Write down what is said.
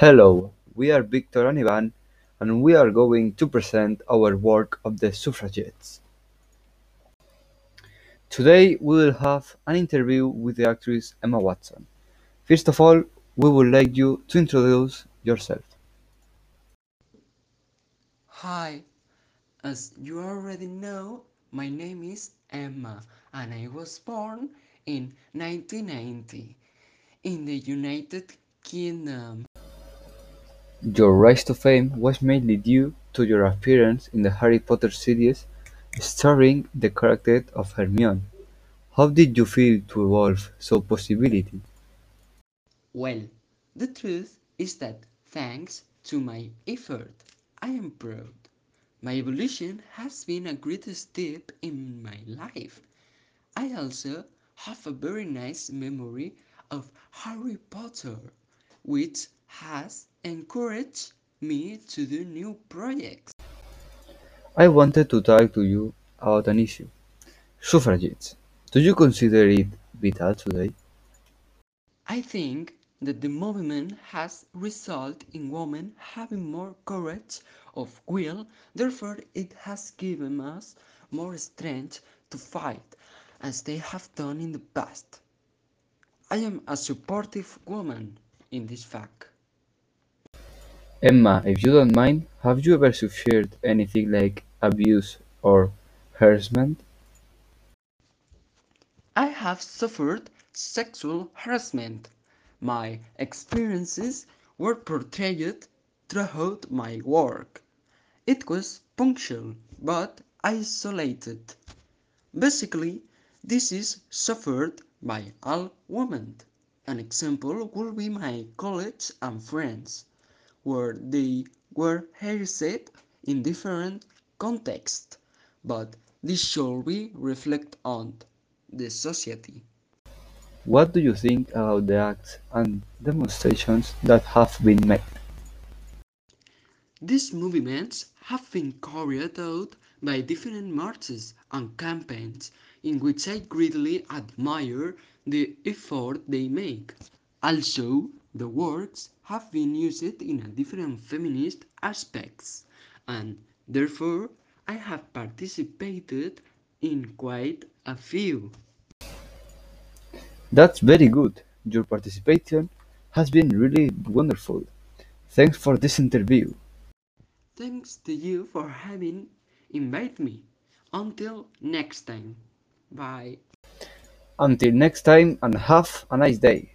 Hello, we are Victor and Ivan, and we are going to present our work of the suffragettes. Today we will have an interview with the actress Emma Watson. First of all, we would like you to introduce yourself. Hi, as you already know, my name is Emma and I was born in 1990 in the United Kingdom. Your rise to fame was mainly due to your appearance in the Harry Potter series starring the character of Hermione. How did you feel to evolve so possibility? Well, the truth is that thanks to my effort, I am proud. My evolution has been a great step in my life. I also have a very nice memory of Harry Potter, which has encouraged me to do new projects. I wanted to talk to you about an issue. Suffragettes. Do you consider it vital today? I think that the movement has resulted in women having more courage of will, therefore it has given us more strength to fight as they have done in the past. I am a supportive woman in this fact. Emma, if you don't mind, have you ever suffered anything like abuse or harassment? I have suffered sexual harassment. My experiences were portrayed throughout my work. It was punctual but isolated. Basically, this is suffered by all women. An example would be my colleagues and friends, where they were harassed in different contexts, but this should be reflected on the society. What do you think about the acts and demonstrations that have been made? These movements have been carried out by different marches and campaigns in which I greatly admire the effort they make. Also, the works have been used in different feminist aspects, and therefore I have participated in quite a few. That's very good. Your participation has been really wonderful. Thanks for this interview. Thanks to you for having invited me. Until next time. Bye. Until next time and have a nice day.